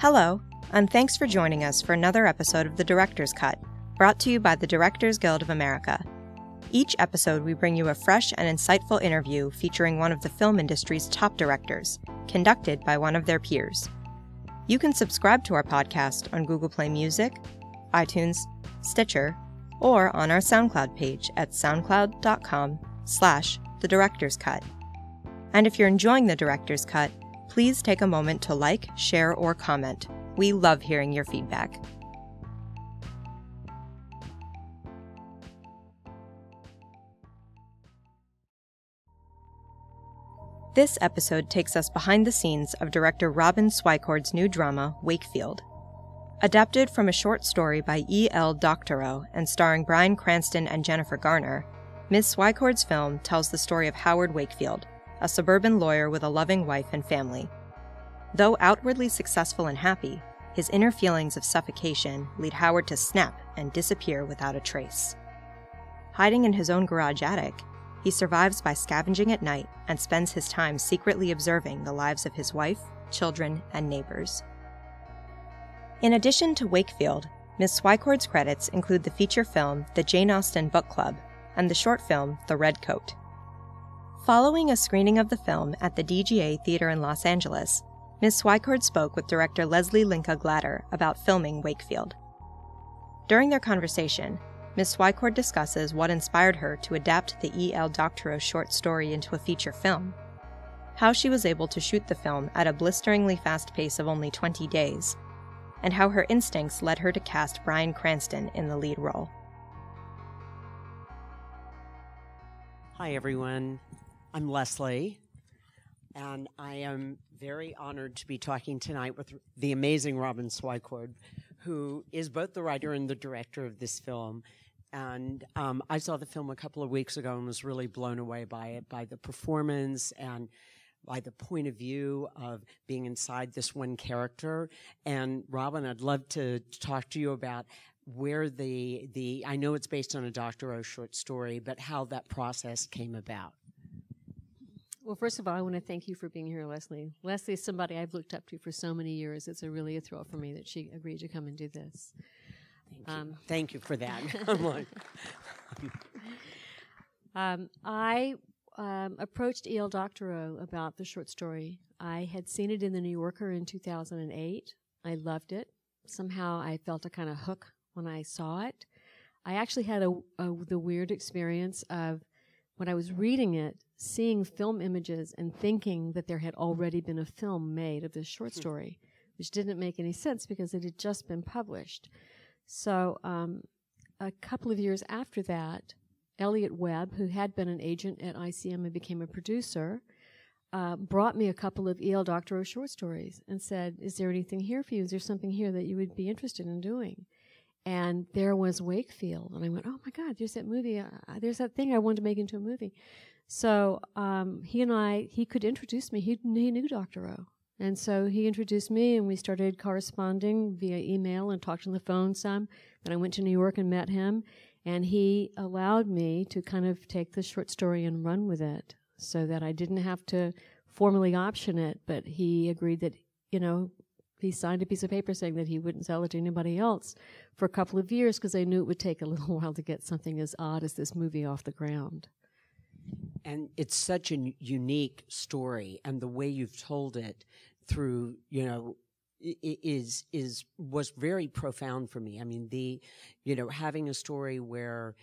Hello, and thanks for joining us for another episode of The Director's Cut, brought to you by the Directors Guild of America. Each episode, we bring you a fresh and insightful interview featuring one of the film industry's top directors, conducted by one of their peers. You can subscribe to our podcast on Google Play Music, iTunes, Stitcher, or on our SoundCloud page at soundcloud.com slash the director's cut. And if you're enjoying the director's cut, please take a moment to like, share, or comment. We love hearing your feedback. This episode takes us behind the scenes of director Robin Swicord's new drama, Wakefield. Adapted from a short story by E. L. Doctorow and starring Bryan Cranston and Jennifer Garner, Ms. Swicord's film tells the story of Howard Wakefield, a suburban lawyer with a loving wife and family. Though outwardly successful and happy, his inner feelings of suffocation lead Howard to snap and disappear without a trace. Hiding in his own garage attic, he survives by scavenging at night and spends his time secretly observing the lives of his wife, children, and neighbors. In addition to Wakefield, Ms. Swicord's credits include the feature film The Jane Austen Book Club and the short film The Red Coat. Following a screening of the film at the DGA Theater in Los Angeles, Ms. Swicord spoke with director Lesli Linka Glatter about filming Wakefield. During their conversation, Ms. Swicord discusses what inspired her to adapt the E.L. Doctorow short story into a feature film, how she was able to shoot the film at a blisteringly fast pace of only 20 days, and how her instincts led her to cast Bryan Cranston in the lead role. Hi, everyone. I'm Lesli, and I am very honored to be talking tonight with the amazing Robin Swicord, who is both the writer and the director of this film. And um, I saw the film a couple of weeks ago and was really blown away by it, by the performance and by the point of view of being inside this one character. And Robin, I'd love to talk to you about where the the I know it's based on a Doctorow short story, but how that process came about. Well, first of all, I want to thank you for being here, Lesli. Lesli is somebody I've looked up to for so many years. It's a really a thrill for me that she agreed to come and do this. Thank you, um, thank you for that. um, I um, approached E.L. Doctorow about the short story. I had seen it in the New Yorker in 2008. I loved it. Somehow I felt a kind of hook when I saw it. I actually had a, a, the weird experience of when I was reading it, seeing film images and thinking that there had already been a film made of this short hmm. story, which didn't make any sense because it had just been published. So, um, a couple of years after that, Elliot Webb, who had been an agent at ICM and became a producer, uh, brought me a couple of E.L. Doctorow short stories and said, Is there anything here for you? Is there something here that you would be interested in doing? and there was Wakefield, and I went, "Oh my God, there's that movie. Uh, there's that thing I wanted to make into a movie." So um, he and I, he could introduce me. He, he knew O, and so he introduced me, and we started corresponding via email and talked on the phone some. Then I went to New York and met him, and he allowed me to kind of take the short story and run with it, so that I didn't have to formally option it, but he agreed that you know he signed a piece of paper saying that he wouldn't sell it to anybody else for a couple of years because they knew it would take a little while to get something as odd as this movie off the ground. And it's such a unique story, and the way you've told it through, you know, is is was very profound for me. I mean, the, you know, having a story where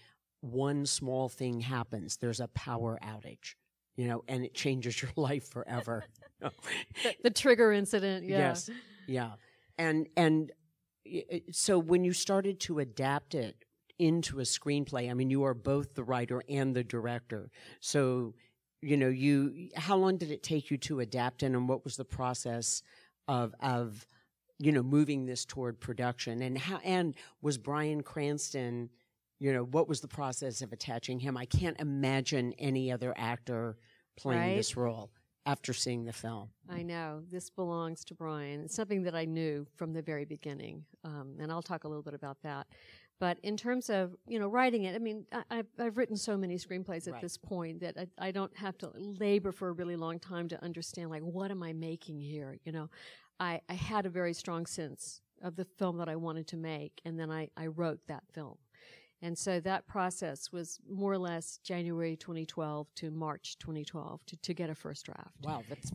one small thing happens, there's a power outage, you know, and it changes your life forever. the, the, trigger incident, yeah. yes, yeah, and and so when you started to adapt it into a screenplay, I mean, you are both the writer and the director. So, you know, you how long did it take you to adapt it, and what was the process of of you know moving this toward production, and how and was Bryan Cranston, you know, what was the process of attaching him? I can't imagine any other actor playing right? this role after seeing the film. I know this belongs to Bryan. It's something that I knew from the very beginning, um, and I'll talk a little bit about that. But in terms of you know writing it, I mean, I, I've, I've written so many screenplays at Right. this point that I, I don't have to labor for a really long time to understand like what am I making here. You know, I, I had a very strong sense of the film that I wanted to make, and then I, I wrote that film. And so that process was more or less January 2012 to March 2012 to, to get a first draft. Wow, that's.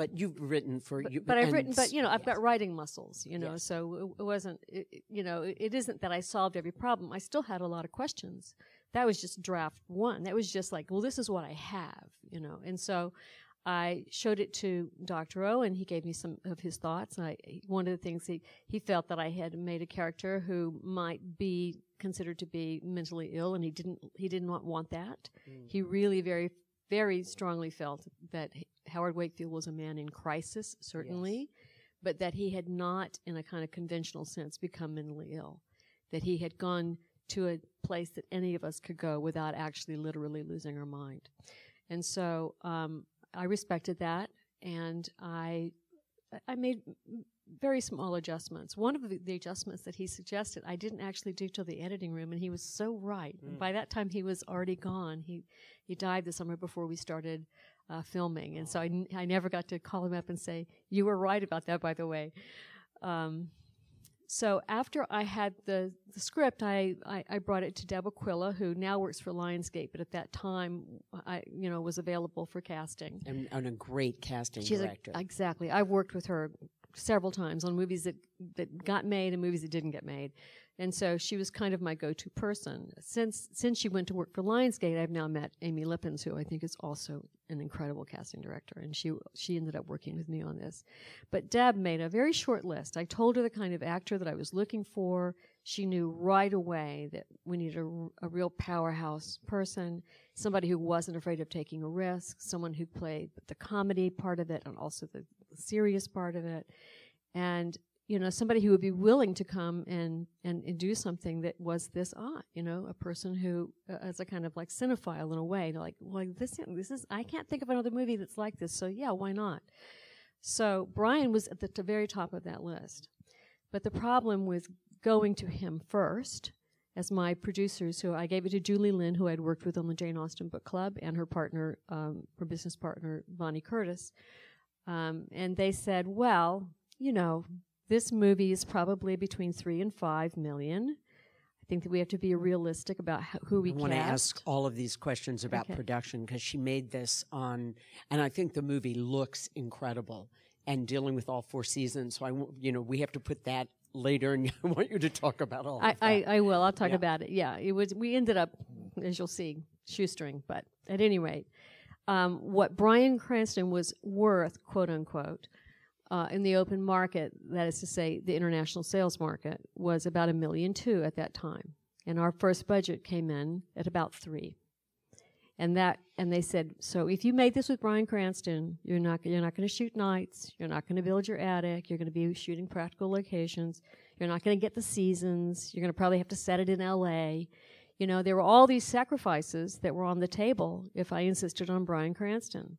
But you've written for you. But I've written, but you know, I've yes. got writing muscles, you know, Yes. so it, wasn't, it, you know, it, isn't that I solved every problem. I still had a lot of questions. That was just draft one. That was just like, well, this is what I have, you know, and so I showed it to Doctorow and he gave me some of his thoughts. I, one of the things he, he felt that I had made a character who might be considered to be mentally ill and he didn't, he did not want that. Mm. He really very, very strongly felt that Howard Wakefield was a man in crisis, certainly, but that he had not, in a kind of conventional sense, become mentally ill. That he had gone to a place that any of us could go without actually literally losing our mind. And so um, I respected that, and I I made very small adjustments. One of the, the adjustments that he suggested, I didn't actually do till the editing room, and he was so right. And by that time, he was already gone. He he died the summer before we started uh, filming, and so I, n- I never got to call him up and say, "You were right about that." By the way. Um, so after I had the, the script, I, I, I brought it to Deb Aquila, who now works for Lionsgate, but at that time, I you know was available for casting. and, and a great casting She's a, director. exactly. I've worked with her several times on movies that that got made and movies that didn't get made, and so she was kind of my go-to person. Since since she went to work for Lionsgate, I've now met Amy Lippens, who I think is also an incredible casting director, and she she ended up working with me on this. But Deb made a very short list. I told her the kind of actor that I was looking for. She knew right away that we needed a, a real powerhouse person, somebody who wasn't afraid of taking a risk, someone who played the comedy part of it and also the serious part of it, and you know somebody who would be willing to come and and, and do something that was this odd. You know, a person who, uh, as a kind of like cinephile in a way, like, well, this this is I can't think of another movie that's like this, so yeah, why not? So Bryan was at the t- very top of that list. But the problem was going to him first, as my producers, who I gave it to Julie Lynn, who I'd worked with on the Jane Austen Book Club, and her partner, um, her business partner, Bonnie Curtis. Um, and they said, well, you know, this movie is probably between three and five million. I think that we have to be realistic about how, who we I want to ask all of these questions about Okay. production because she made this on, and I think the movie looks incredible and dealing with all four seasons. So I, you know, we have to put that later, and I want you to talk about all I, of that. I, I will. I'll talk Yeah. about it. Yeah, it was. We ended up, as you'll see, shoestring. But at any rate, um, what Bryan Cranston was worth, quote unquote, uh, in the open market, that is to say, the international sales market, was about a million two at that time, and our first budget came in at about three. And that, and they said, so if you made this with Bryan Cranston, you're not, you're not going to shoot nights, you're not going to build your attic, you're going to be shooting practical locations, you're not going to get the seasons, you're going to probably have to set it in L.A. You know, there were all these sacrifices that were on the table if I insisted on Bryan Cranston.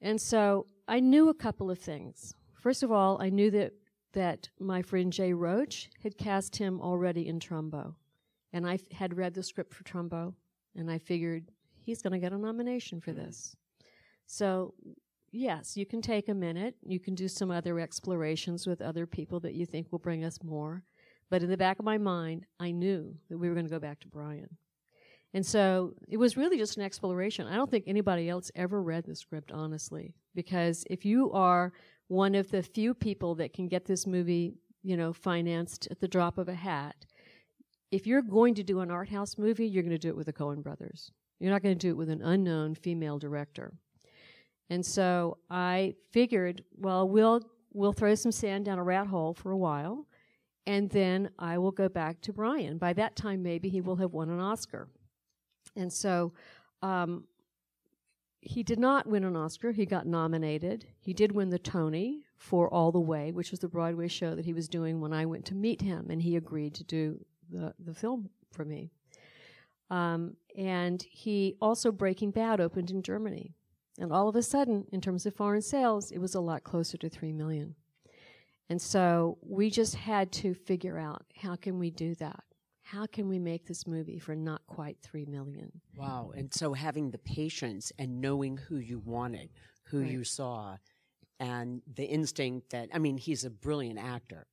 And so I knew a couple of things. First of all, I knew that that my friend Jay Roach had cast him already in Trumbo, and I f- had read the script for Trumbo, and I figured he's going to get a nomination for this. So, yes, you can take a minute. You can do some other explorations with other people that you think will bring us more. But in the back of my mind, I knew that we were going to go back to Bryan. And so it was really just an exploration. I don't think anybody else ever read the script, honestly, because if you are one of the few people that can get this movie, you know, financed at the drop of a hat, if you're going to do an art house movie, you're going to do it with the Coen brothers. You're not going to do it with an unknown female director. And so I figured, well, we'll we'll throw some sand down a rat hole for a while, and then I will go back to Bryan. By that time, maybe he will have won an Oscar. And so um, he did not win an Oscar. He got nominated. He did win the Tony for All the Way, which was the Broadway show that he was doing when I went to meet him, and he agreed to do the, the film for me. Um, and he also Breaking Bad opened in Germany. And all of a sudden, in terms of foreign sales, it was a lot closer to 3 million. And so we just had to figure out how can we do that? How can we make this movie for not quite three million? Wow. And so having the patience and knowing who you wanted, who Right. you saw, and the instinct that, I mean, he's a brilliant actor.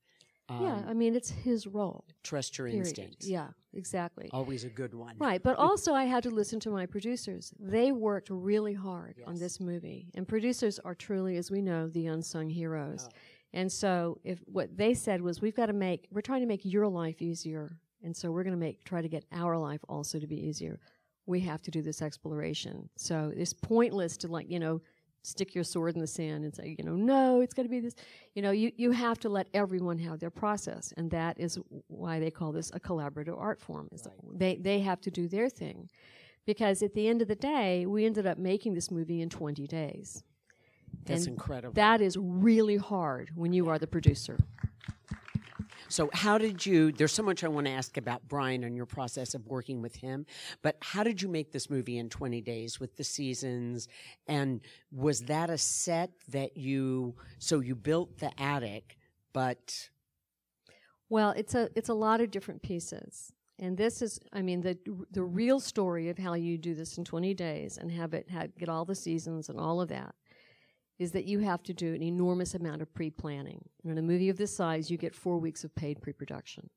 Um, yeah, I mean, it's his role. trust your period. instincts. Yeah, exactly. Always a good one. Right, but also I had to listen to my producers. They worked really hard on this movie, and producers are truly, as we know, the unsung heroes. Oh. And so, if what they said was, "We've got to make, we're trying to make your life easier, and so we're going to make try to get our life also to be easier. We have to do this exploration. So it's pointless to like, you know." Stick your sword in the sand and say, you know, no, it's going to be this. You know, you, you have to let everyone have their process, and that is why they call this a collaborative art form. Is right. they they have to do their thing, because at the end of the day, we ended up making this movie in 20 days. That's And incredible. That is really hard when you are the producer. So, how did you? There's so much I want to ask about Bryan and your process of working with him, but how did you make this movie in 20 days with the seasons? And was that a set that you? So you built the attic, but Well, it's a it's a lot of different pieces. And this is, I mean, the the real story of how you do this in 20 days and have it have, get all the seasons and all of that is that you have to do an enormous amount of pre-planning. And in a movie of this size, you get four weeks of paid pre-production.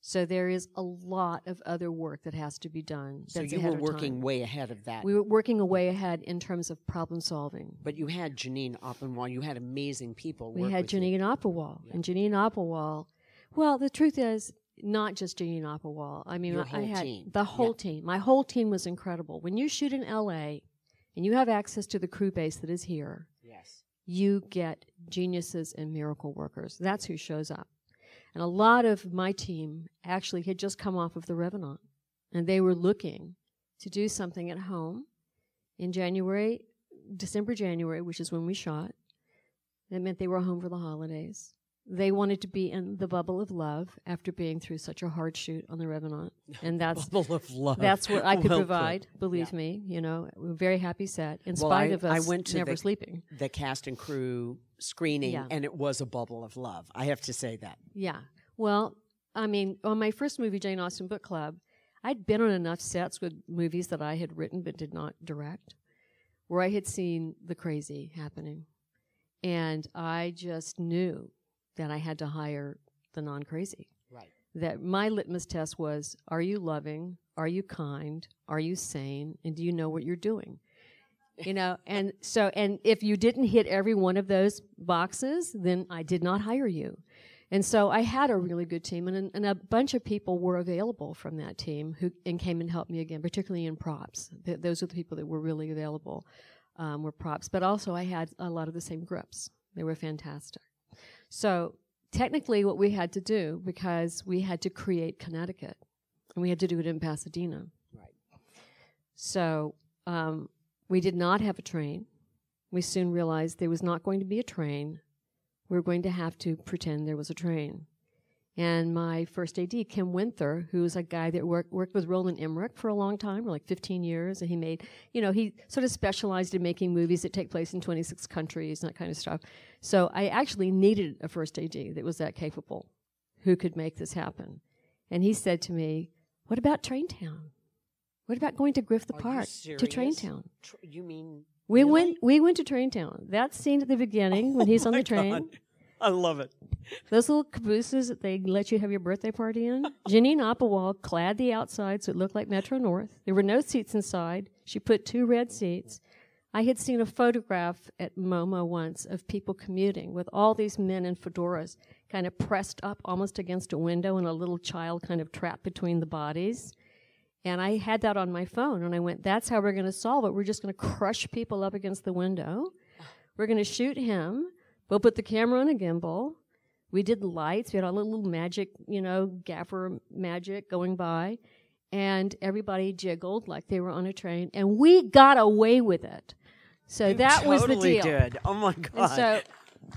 So there is a lot of other work that has to be done. so you were working time. way ahead of that. We were working a way ahead in terms of problem solving. but you had Jeannine Oppewall. You had amazing people. We work had. Jeannine Oppewall. And Jeannine Oppewall, well, the truth is, not just Jeannine Oppewall. I mean, Your I had team. the whole team. My whole team was incredible. When you shoot in LA and you have access to the crew base that is here, Yes. you get geniuses and miracle workers. That's who shows up. And a lot of my team actually had just come off of the Revenant, and they were looking to do something at home in January, December, January, which is when we shot. That meant they were home for the holidays. They wanted to be in the bubble of love after being through such a hard shoot on the Revenant, and that's Bubble of love. that's what I could Well put. provide. Believe me, you know, we're a very happy set in Well, spite I- of I us went to never the- sleeping. the cast and crew screening, Yeah. and it was a bubble of love. I have to say that. Yeah. Well, I mean, on my first movie, Jane Austen Book Club, I'd been on enough sets with movies that I had written but did not direct, where I had seen the crazy happening. And I just knew that I had to hire the non crazy. Right. That my litmus test was are you loving? Are you kind? Are you sane? And do you know what you're doing? You know, and so, and if you didn't hit every one of those boxes, then I did not hire you. And so I had a really good team, and, and a bunch of people were available from that team who and came and helped me again, particularly in props. Th- those are the people that were really available, um, were props. But also, I had a lot of the same grips. They were fantastic. So technically, what we had to do because we had to create Connecticut, and we had to do it in Pasadena. Right. So um, we did not have a train. We soon realized there was not going to be a train. We were going to have to pretend there was a train. And my first AD, Kim Winther, who was a guy that worked, worked with Roland Emmerich for a long time, for like 15 years, and he made, you know, he sort of specialized in making movies that take place in 26 countries and that kind of stuff. So I actually needed a first AD that was that capable, who could make this happen. And he said to me, What about Train Town? What about going to Griffith Park to Train Town? Tr- you mean We really? went we went to Traintown. That scene at the beginning when he's on the oh train. God. I love it. Those little cabooses that they let you have your birthday party in. Jeannine Oppewall clad the outside so it looked like Metro North. There were no seats inside. She put two red seats. I had seen a photograph at MoMA once of people commuting with all these men in fedoras kind of pressed up almost against a window and a little child kind of trapped between the bodies. And I had that on my phone and I went, that's how we're going to solve it. We're just going to crush people up against the window. We're going to shoot him. We'll put the camera on a gimbal. We did lights. We had all the little magic, you know, gaffer magic going by. And everybody jiggled like they were on a train. And we got away with it. So You that was the totally deal. Did. Oh my god. And so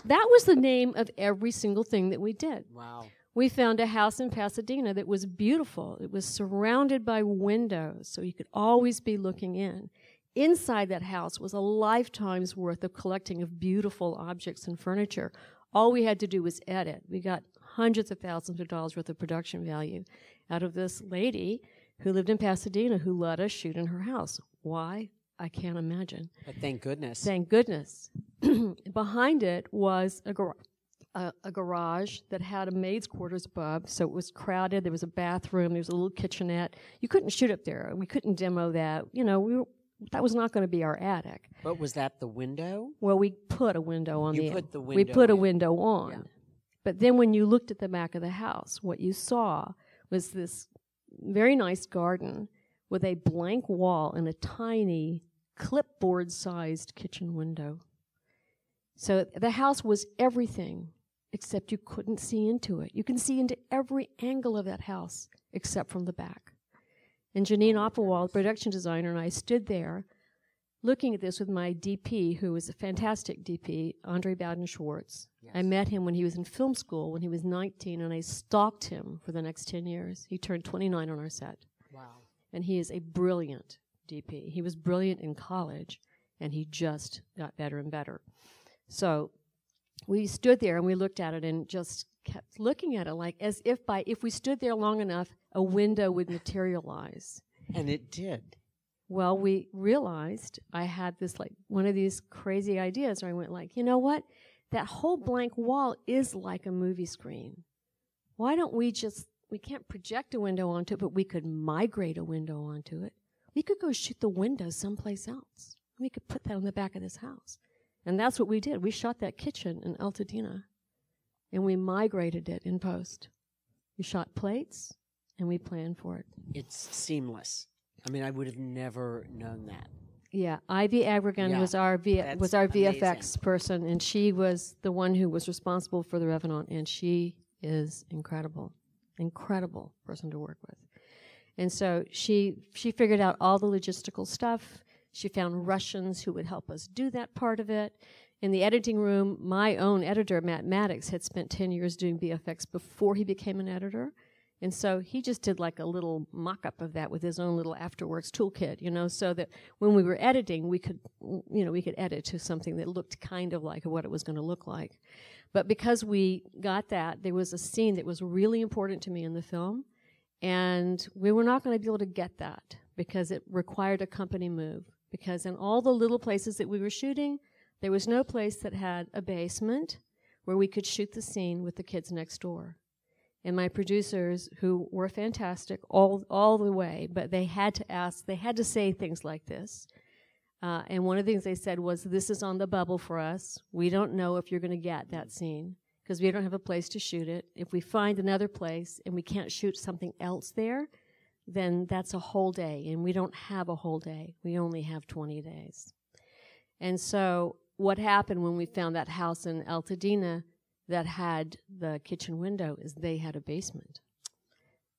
that was the name of every single thing that we did. wow. We found a house in Pasadena that was beautiful. It was surrounded by windows, so you could always be looking in. Inside that house was a lifetime's worth of collecting of beautiful objects and furniture. All we had to do was edit. We got hundreds of thousands of dollars worth of production value out of this lady who lived in Pasadena who let us shoot in her house. Why? I can't imagine. But thank goodness. Thank goodness. Behind it was a, gar- a, a garage that had a maid's quarters above, so it was crowded. There was a bathroom. There was a little kitchenette. You couldn't shoot up there. We couldn't demo that. You know, we were, that was not going to be our attic. but was that the window? Well, we put a window on You the put the window we put a window on. Yeah. But then when you looked at the back of the house, what you saw was this very nice garden with a blank wall and a tiny clipboard sized kitchen window. So the house was everything except you couldn't see into it. You can see into every angle of that house except from the back. And Jeannine oh, Oppewall, production designer, and I stood there looking at this with my DP, who was a fantastic DP, Andre Bowden Schwartz. I met him when he was in film school when he was 19, and I stalked him for the next 10 years. He turned 29 on our set, Wow. and he is a brilliant DP. He was brilliant in college, and he just got better and better. So we stood there and we looked at it and just kept looking at it like as if by if we stood there long enough, a window would materialize. And it did. Well, we realized I had this like one of these crazy ideas where I went like, you know what? That whole blank wall is like a movie screen. Why don't we just we can't project a window onto it, but we could migrate a window onto it. We could go shoot the window someplace else. We could put that on the back of this house. And that's what we did. We shot that kitchen in Altadena and we migrated it in post. We shot plates and we planned for it. It's seamless. I mean, I would have never known that. Yeah, Ivy Agregan Yeah, was our v- was our VFX amazing. person, and she was the one who was responsible for the Revenant, and she is incredible, incredible person to work with. And so she she figured out all the logistical stuff. She found Russians who would help us do that part of it. In the editing room, my own editor, Matt Maddox, had spent 10 years doing VFX before he became an editor. And so he just did like a little mock up of that with his own little afterworks toolkit, you know, so that when we were editing, we could, you know, we could edit to something that looked kind of like what it was going to look like. But because we got that, there was a scene that was really important to me in the film. And we were not going to be able to get that because it required a company move. Because in all the little places that we were shooting, there was no place that had a basement where we could shoot the scene with the kids next door. And my producers, who were fantastic all, all the way, but they had to ask, they had to say things like this. Uh, and one of the things they said was, This is on the bubble for us. We don't know if you're going to get that scene because we don't have a place to shoot it. If we find another place and we can't shoot something else there, then that's a whole day. And we don't have a whole day, we only have 20 days. And so, what happened when we found that house in Altadena that had the kitchen window is they had a basement.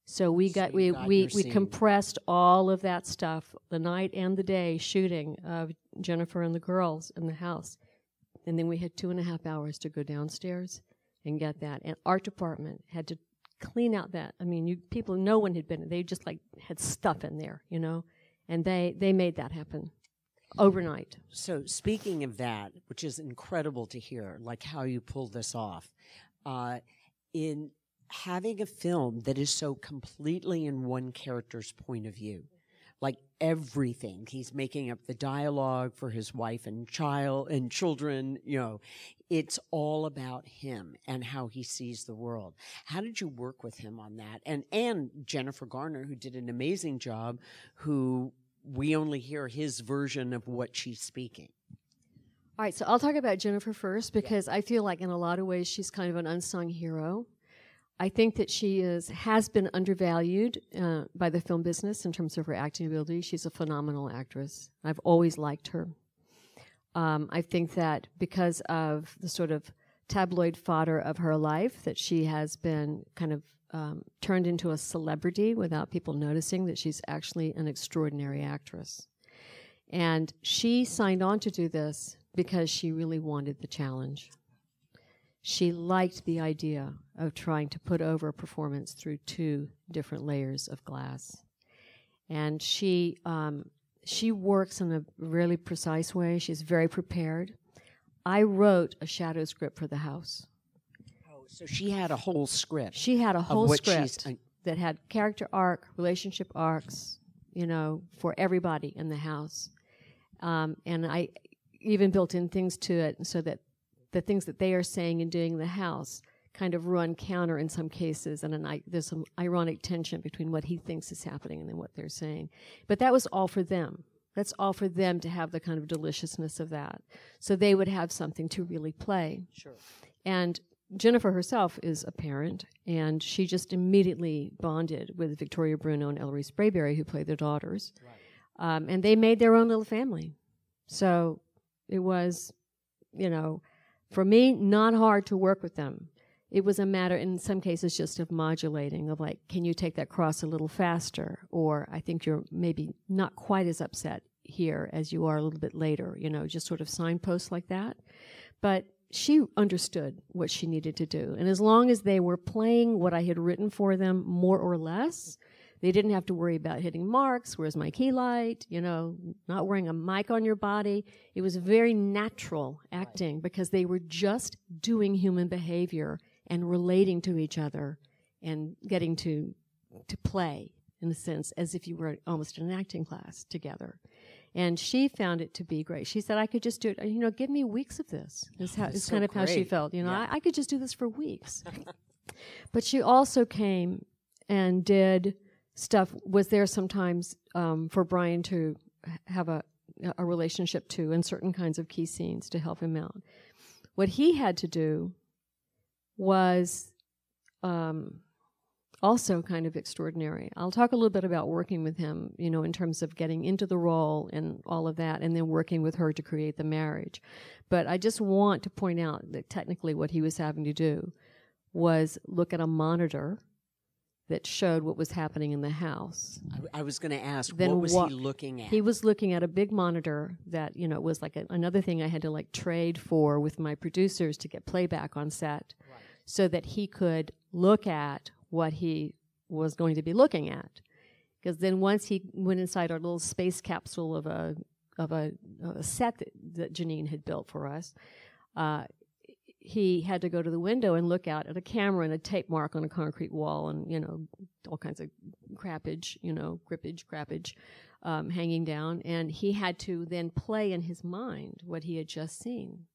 So we So got we got we, we compressed all of that stuff the night and the day shooting of Jennifer and the girls in the house, and then we had two and a half hours to go downstairs and get that. And art department had to clean out that. I mean, you people no one had been. They just like had stuff in there, you know, and they they made that happen overnight. So, speaking of that, which is incredible to hear, like how you pulled this off, uh, in having a film that is so completely in one character's point of view, like everything, he's making up the dialogue for his wife and child and children, you know, it's all about him and how he sees the world. How did you work with him on that? And and Jennifer Garner, who did an amazing job, who we only hear his version of what she's speaking. All right, so I'll talk about Jennifer first because I feel like in a lot of ways she's kind of an unsung hero. I think that she is has been undervalued uh, by the film business in terms of her acting ability. She's a phenomenal actress. I've always liked her. Um, I think that because of the sort of tabloid fodder of her life, that she has been kind of um, turned into a celebrity without people noticing that she's actually an extraordinary actress. And she signed on to do this because she really wanted the challenge. She liked the idea of trying to put over a performance through two different layers of glass. And she, um, she works in a really precise way. She's very prepared. I wrote a shadow script for the house. So she had a whole script. She had a whole script that had character arc, relationship arcs, you know, for everybody in the house. Um, and I even built in things to it so that the things that they are saying and doing in the house kind of run counter in some cases, and an, I, there's some ironic tension between what he thinks is happening and then what they're saying. But that was all for them. That's all for them to have the kind of deliciousness of that. So they would have something to really play. Sure. And Jennifer herself is a parent, and she just immediately bonded with Victoria Bruno and Ellery Sprayberry, who play their daughters. Um, and they made their own little family. So it was, you know, for me, not hard to work with them. It was a matter, in some cases, just of modulating, of like, can you take that cross a little faster? Or I think you're maybe not quite as upset here as you are a little bit later, you know, just sort of signposts like that. But she understood what she needed to do. And as long as they were playing what I had written for them, more or less, they didn't have to worry about hitting marks. Where's my key light? You know, not wearing a mic on your body. It was very natural acting because they were just doing human behavior and relating to each other and getting to to play in a sense as if you were almost in an acting class together. And she found it to be great. She said, I could just do it, you know, give me weeks of this. Is how, is so kind of how she felt. You know, Yeah. I, I could just do this for weeks. but she also came and did stuff, was there sometimes um, for Bryan to have a, a relationship to in certain kinds of key scenes to help him out. What he had to do was um, also kind of extraordinary. I'll talk a little bit about working with him, you know, in terms of getting into the role and all of that, and then working with her to create the marriage. But I just want to point out that technically what he was having to do was look at a monitor that showed what was happening in the house. I, I was going to ask, Then what was what- he looking at? He was looking at a big monitor that, you know, was like a, another thing I had to like trade for with my producers to get playback on set so that he could look at what he was going to be looking at. Because then once he went inside our little space capsule of a of a, a set that, that Jeannine had built for us, uh, he had to go to the window and look out at a camera and a tape mark on a concrete wall and you know all kinds of crappage, you know, grippage, crappage, um, hanging down, and he had to then play in his mind what he had just seen.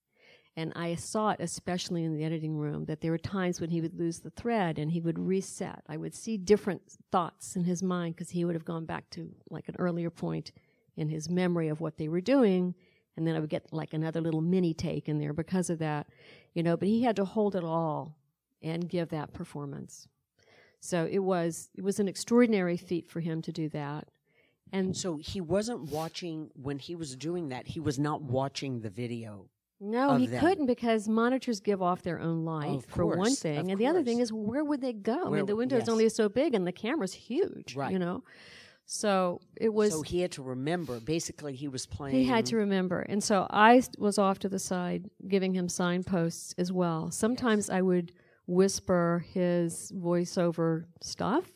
And I saw it especially in the editing room that there were times when he would lose the thread and he would reset. I would see different thoughts in his mind because he would have gone back to like an earlier point in his memory of what they were doing. And then I would get like another little mini take in there because of that, you know, but he had to hold it all and give that performance. So it was, it was an extraordinary feat for him to do that. And so he wasn't watching when he was doing that. He was not watching the video. No, he them. couldn't because monitors give off their own light Of for one thing, and the other thing is where would they go? I mean, the w- window is yes. only so big, and the camera's huge. Right. You know, so it was. so he had to remember. Basically, he was playing. he had to remember, and so I was off to the side giving him signposts as well. Sometimes I would whisper his voiceover stuff.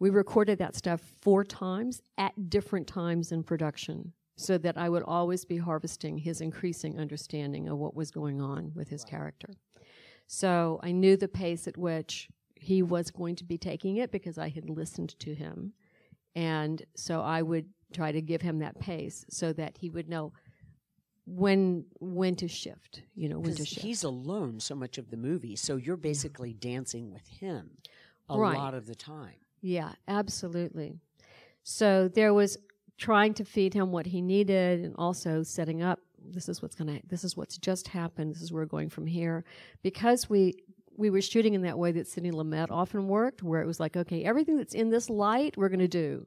We recorded that stuff four times at different times in production so that I would always be harvesting his increasing understanding of what was going on with his character. So I knew the pace at which he was going to be taking it because I had listened to him. And so I would try to give him that pace so that he would know when when to shift, you know, when to shift. he's alone so much of the movie. So you're basically dancing with him a Right. lot of the time. Yeah, absolutely. So there was trying to feed him what he needed and also setting up this is what's going to this is what's just happened. This is where we're going from here because we we were shooting in that way that Sidney Lumet often worked where it was like okay, everything that's in this light we're going to do.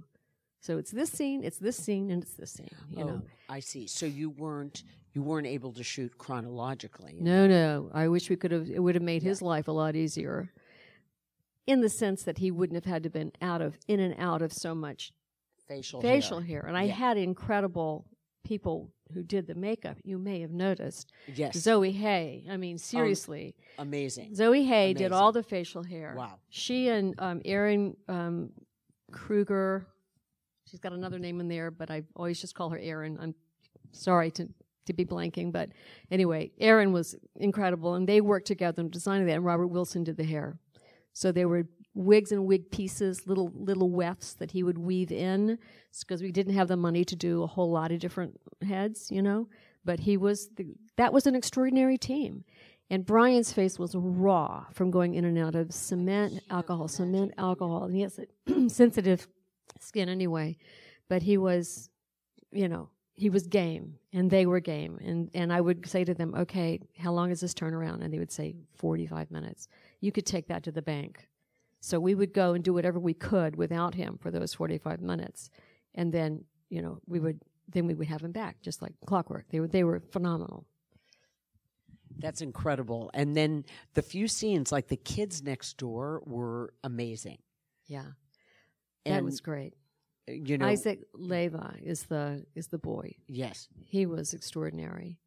So it's this scene, it's this scene and it's this scene, you oh, know. Oh, I see. So you weren't you weren't able to shoot chronologically. No, no. I wish we could have. It would have made his life a lot easier, in the sense that he wouldn't have had to been out of in and out of so much Facial facial hair. hair. And I had incredible people who did the makeup. You may have noticed Yes. Zoe Hay. I mean, seriously, Amazing. Zoe Hay did all the facial hair. Wow. She and um, Erin um, Kruger. She's got another name in there, but I always just call her Erin. I'm sorry to to be blanking, but anyway, Erin was incredible, and they worked together on designing that. And Robert Wilson did the hair, so they were wigs and wig pieces, little little wefts that he would weave in, because we didn't have the money to do a whole lot of different heads, you know. But he was the, that was an extraordinary team. And Bryan's face was raw from going in and out of cement, alcohol, cement, alcohol. And he has a sensitive skin anyway. But he was, you know, he was game and they were game. And, and I would say to them, okay, how long is this turnaround? And they would say 45 minutes. You could take that to the bank. So we would go and do whatever we could without him for those 45 minutes. And then, you know, we would, then we would have him back just like clockwork. They were, they were phenomenal. That's incredible. And then the few scenes, like the kids next door, were amazing. Yeah, that was great. You know, Isaac Leyva is the is the boy. yes, He was extraordinary.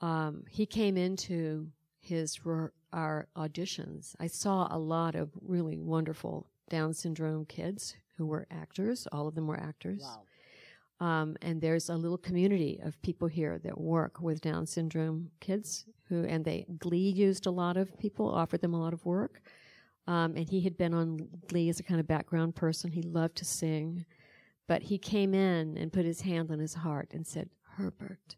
Um, he came into his re- our auditions. I saw a lot of really wonderful Down syndrome kids who were actors. All of them were actors. wow, Um, and there's a little community of people here that work with Down syndrome kids who, and they Glee used a lot of people, offered them a lot of work. Um, and he had been on Glee as a kind of background person. He loved to sing, but he came in and put his hand on his heart and said, "Herbert."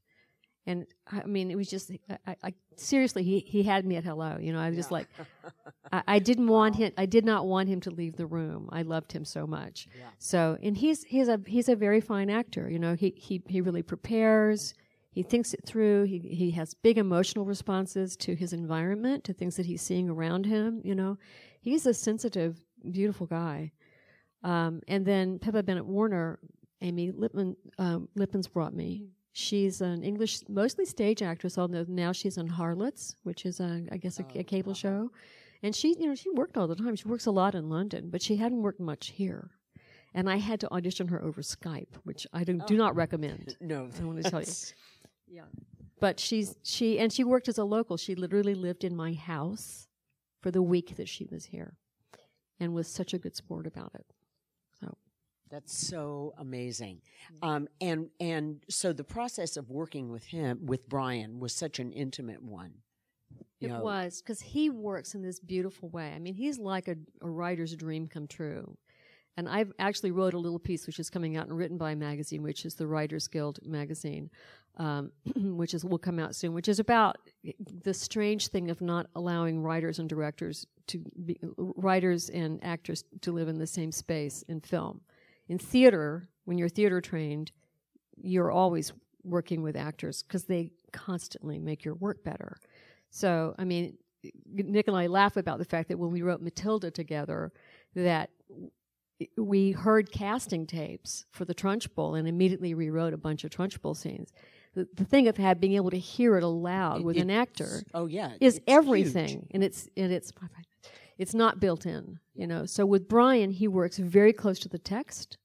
And I mean, it was just, I, I seriously, he, he had me at hello. You know, I was just like, I, I didn't want him, I did not want him to leave the room. I loved him so much. Yeah. So, and he's, he's a, he's a very fine actor. You know, he, he, he really prepares. He thinks it through. He, he has big emotional responses to his environment, to things that he's seeing around him. You know, he's a sensitive, beautiful guy. Um, and then Pippa Bennett Warner, Amy Lipman, um, Lippens brought me. She's an English, mostly stage actress, although now she's on Harlots, which is, a, I guess, a, oh, a cable show. And she, you know, she worked all the time. She works a lot in London, but she hadn't worked much here. And I had to audition her over Skype, which I do, do not oh. recommend. no, I want to tell you. Yeah. But she's she and she worked as a local. She literally lived in my house for the week that she was here, and was such a good sport about it. That's so amazing. Um, and and so the process of working with him with Bryan was such an intimate one. It know, was because he works in this beautiful way. I mean, he's like a, a writer's dream come true. And I've actually wrote a little piece which is coming out and written by a magazine, which is the Writers Guild magazine, um, which is will come out soon, which is about the strange thing of not allowing writers and directors to be writers and actors to live in the same space in film. In theater, when you're theater trained, you're always working with actors because they constantly make your work better. So, I mean, Nick and I laugh about the fact that when we wrote Matilda together, that we heard casting tapes for the Trunchbull and immediately rewrote a bunch of Trunchbull scenes. The, the thing of have, being able to hear it aloud with an actor Oh yeah, is everything, huge. and it's and it's it's not built in, you know. So with Bryan, he works very close to the text.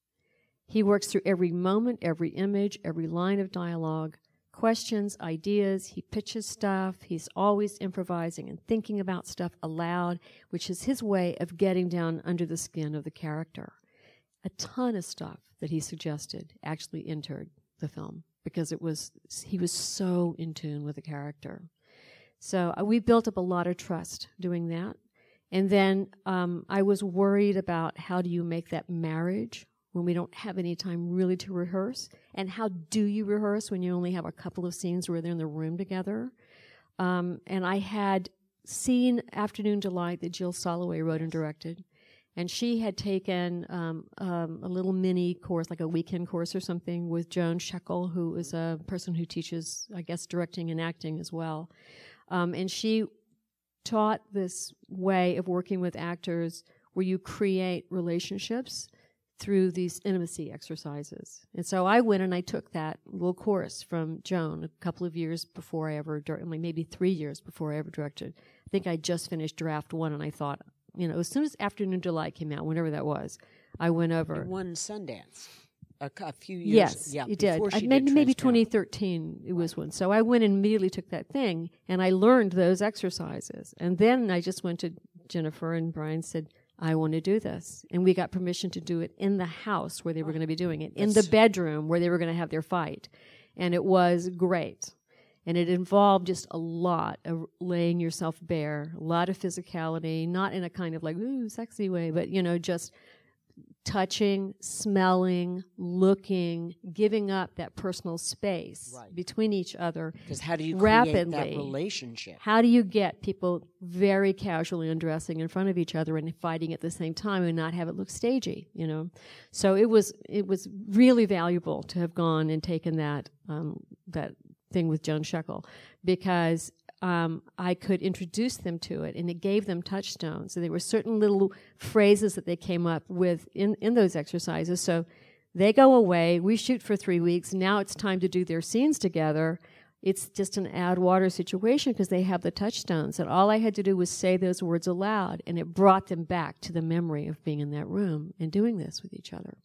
He works through every moment, every image, every line of dialogue, questions, ideas. He pitches stuff. He's always improvising and thinking about stuff aloud, which is his way of getting down under the skin of the character. A ton of stuff that he suggested actually entered the film because it was he was so in tune with the character. So uh, we built up a lot of trust doing that. And then um, I was worried about how do you make that marriage when we don't have any time really to rehearse? And how do you rehearse when you only have a couple of scenes where they're in the room together? Um, and I had seen Afternoon Delight that Jill Soloway wrote and directed. And she had taken um, um, a little mini course, like a weekend course or something, with Joan Scheckel, who is a person who teaches, I guess, directing and acting as well. Um, and she taught this way of working with actors where you create relationships through these intimacy exercises. And so I went and I took that little course from Joan a couple of years before I ever, dir- maybe three years before I ever directed. I think I just finished draft one and I thought, you know, as soon as Afternoon Delight came out, whenever that was, I went over. Won Sundance a, a few years. Yes, yeah, it did. before I, did maybe Transparent. 2013 it was one. So I went and immediately took that thing and I learned those exercises. And then I just went to Jennifer and Bryan said, I want to do this. And we got permission to do it in the house where they were going to be doing it, in the bedroom where they were going to have their fight. and it was great. And it involved just a lot of laying yourself bare, a lot of physicality, not in a kind of like, ooh, sexy way, but, you know, just touching, smelling, looking, giving up that personal space Right. between each other. Because how do you create that relationship? How do you get people very casually undressing in front of each other and fighting at the same time and not have it look stagey? You know, so it was it was really valuable to have gone and taken that um, that thing with Joan Scheckel because um, I could introduce them to it, and it gave them touchstones. And there were certain little phrases that they came up with in in those exercises. So they go away. We shoot for three weeks. Now it's time to do their scenes together. It's just an add water situation because they have the touchstones. And all I had to do was say those words aloud, and it brought them back to the memory of being in that room and doing this with each other.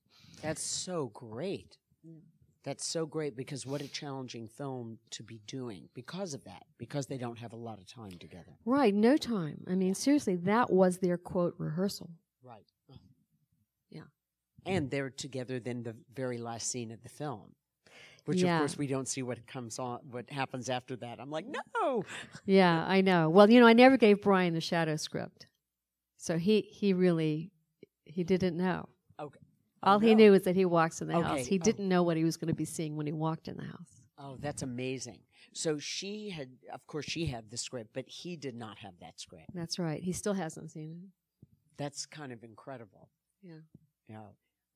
That's so great. That's so great because what a challenging film to be doing because of that, because they don't have a lot of time together. Right, no time. I mean, seriously, that was their quote rehearsal. Right. Yeah. And they're together then the very last scene of the film. Which Yeah. of course we don't see what comes on what happens after that. I'm like, no. Yeah, I know. Well, you know, I never gave Bryan the shadow script. So he, he really, he didn't know. All he knew was that he walks in the Okay, house. He oh. didn't know what he was going to be seeing when he walked in the house. Oh, that's amazing. So she had of course she had the script, but he did not have that script. That's right. He still hasn't seen it. That's kind of incredible. Yeah. Yeah.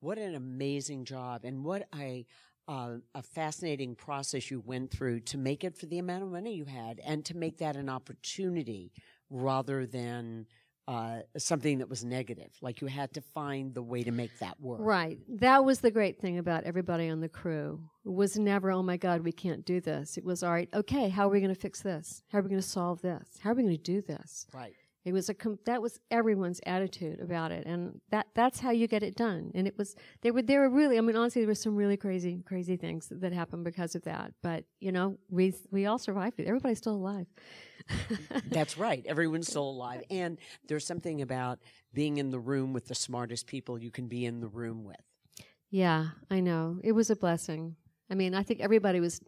What an amazing job and what a uh, a fascinating process you went through to make it for the amount of money you had and to make that an opportunity rather than uh, something that was negative. Like you had to find the way to make that work. Right. That was the great thing about everybody on the crew. It was never, oh my God, we can't do this. It was, all right, okay, how are we going to fix this? How are we going to solve this? How are we going to do this? Right. It was a com- that was everyone's attitude about it, and that that's how you get it done. And it was they were there were really I mean honestly there were some really crazy crazy things that, that happened because of that. But you know we we all survived it. Everybody's still alive. That's right. Everyone's still alive. And there's something about being in the room with the smartest people you can be in the room with. Yeah, I know. It was a blessing. I mean, I think everybody was.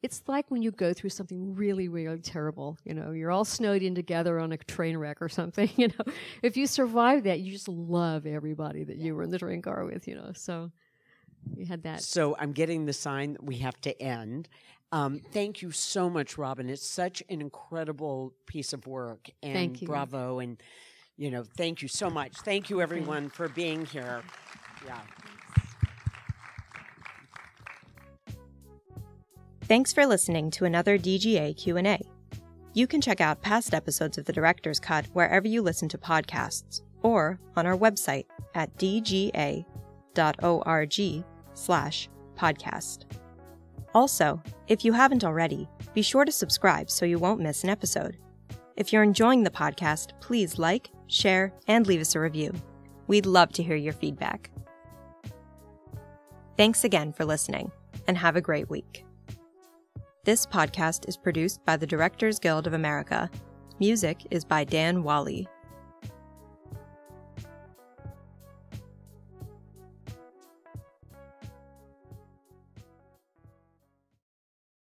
It's like when you go through something really, really terrible. You know, you're all snowed in together on a train wreck or something. You know, if you survive that, you just love everybody that you were in the train car with. You know, so you had that. So I'm getting the sign that we have to end. Um, thank you so much, Robin. It's such an incredible piece of work, and Thank you. bravo, and you know, thank you so much. Thank you, everyone, for being here. Yeah. Thanks for listening to another DGA Q&A. You can check out past episodes of The Director's Cut wherever you listen to podcasts or on our website at dga.org slash podcast. Also, if you haven't already, be sure to subscribe so you won't miss an episode. If you're enjoying the podcast, please like, share, and leave us a review. We'd love to hear your feedback. Thanks again for listening, and have a great week. This podcast is produced by the Directors Guild of America. Music is by Dan Wally.